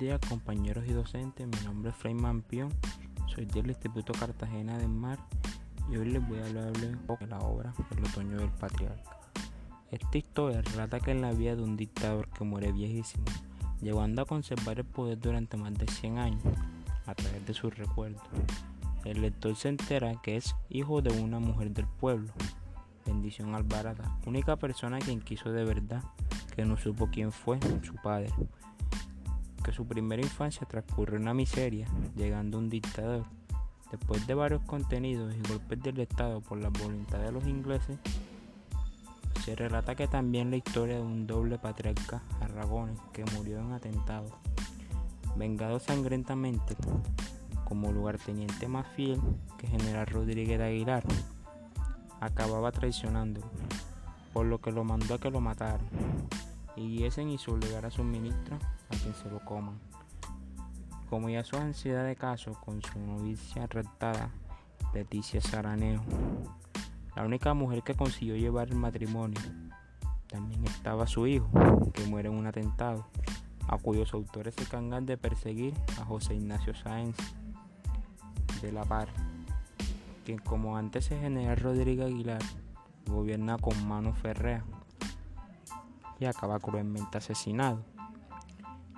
días compañeros y docentes, mi nombre es Fray Mampión, soy del Instituto Cartagena del Mar y hoy les voy a poco de la obra El otoño del patriarca. Esta historia relata que en la vida de un dictador que muere viejísimo, llevando a conservar el poder durante más de 100 años a través de sus recuerdos. El lector se entera que es hijo de una mujer del pueblo, Bendición Alvarada, única persona quien quiso de verdad, que no supo quién fue su padre su primera infancia transcurrió en la miseria, llegando un dictador. Después de varios contenidos y golpes del Estado por la voluntad de los ingleses, se relata que también la historia de un doble patriarca Arragones que murió en atentado, vengado sangrentamente como lugarteniente más fiel que General Rodríguez de Aguilar, acababa traicionándolo, por lo que lo mandó a que lo mataran y guiesen y sublegar a sus ministros a quien se lo coman. Como ya su ansiedad de caso con su novicia arrestada, Leticia Saraneo, la única mujer que consiguió llevar el matrimonio. También estaba su hijo, que muere en un atentado, a cuyos autores se cangan de perseguir a José Ignacio Sáenz de la Par, quien como antes el general Rodríguez Aguilar gobierna con mano férrea y acaba cruelmente asesinado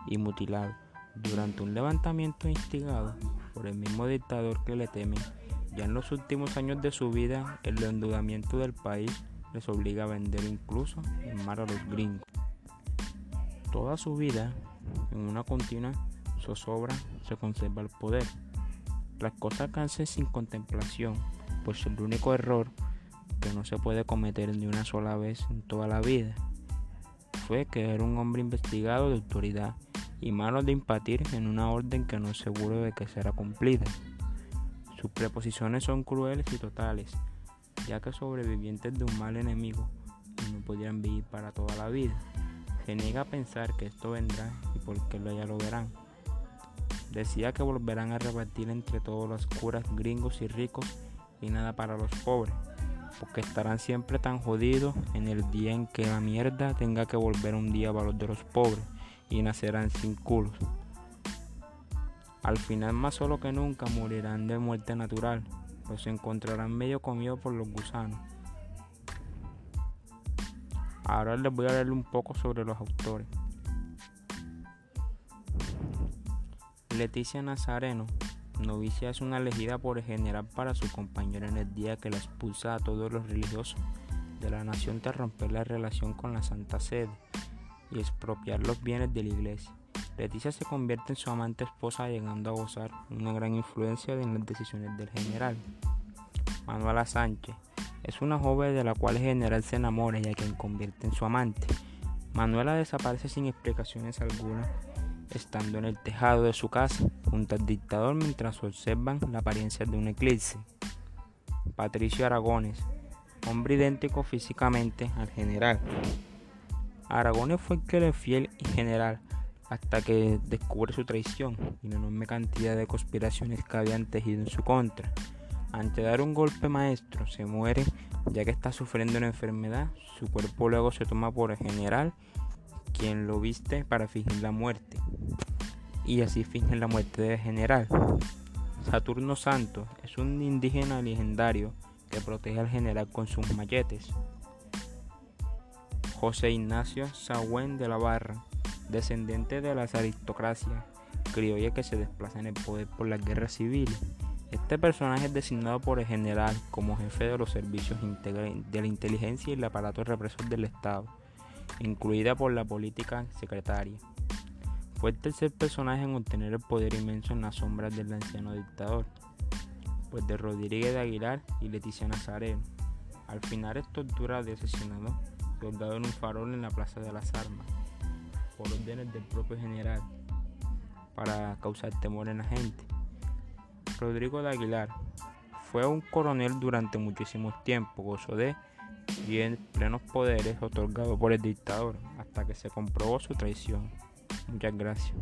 y mutilado durante un levantamiento instigado por el mismo dictador que le temen. Ya en los últimos años de su vida, el endeudamiento del país les obliga a vender incluso en mar a los gringos. Toda su vida, en una continua zozobra, se conserva el poder. Las cosas cansen sin contemplación, pues el único error que no se puede cometer ni una sola vez en toda la vida fue que era un hombre investigado de autoridad y malo de impatir en una orden que no es seguro de que será cumplida. Sus preposiciones son crueles y totales, ya que sobrevivientes de un mal enemigo no podrían vivir para toda la vida. Se niega a pensar que esto vendrá y porque lo ya lo verán. Decía que volverán a repartir entre todos los curas gringos y ricos y nada para los pobres porque estarán siempre tan jodidos en el día en que la mierda tenga que volver un día para los de los pobres y nacerán sin culos. Al final más solo que nunca morirán de muerte natural, pues se encontrarán medio comidos por los gusanos. Ahora les voy a leer un poco sobre los autores. Leticia Nazareno Novicia es una elegida por el general para su compañero en el día que la expulsa a todos los religiosos de la nación de romper la relación con la Santa Sede y expropiar los bienes de la iglesia. Leticia se convierte en su amante esposa llegando a gozar una gran influencia en las decisiones del general. Manuela Sánchez es una joven de la cual el general se enamora y a quien convierte en su amante. Manuela desaparece sin explicaciones algunas estando en el tejado de su casa junto al dictador mientras observan la apariencia de un eclipse. Patricio Aragones, hombre idéntico físicamente al general. Aragones fue el que le fiel y general hasta que descubre su traición y la enorme cantidad de conspiraciones que habían tejido en su contra. Ante dar un golpe maestro, se muere ya que está sufriendo una enfermedad. Su cuerpo luego se toma por el general quien lo viste para fingir la muerte. Y así fingen la muerte del general. Saturno Santo es un indígena legendario que protege al general con sus malletes. José Ignacio Sagüen de la Barra, descendiente de las aristocracias criolla que se desplaza en el poder por las guerras civiles. Este personaje es designado por el general como jefe de los servicios de la inteligencia y el aparato represor del Estado incluida por la política secretaria. Fue el tercer personaje en obtener el poder inmenso en las sombras del anciano dictador, pues de Rodríguez de Aguilar y Leticia Nazareno. Al final es tortura de asesinado soldado en un farol en la Plaza de las Armas, por órdenes del propio general, para causar temor en la gente. Rodrigo de Aguilar fue un coronel durante muchísimo tiempo, gozó de y en plenos poderes otorgados por el dictador hasta que se comprobó su traición. Muchas gracias.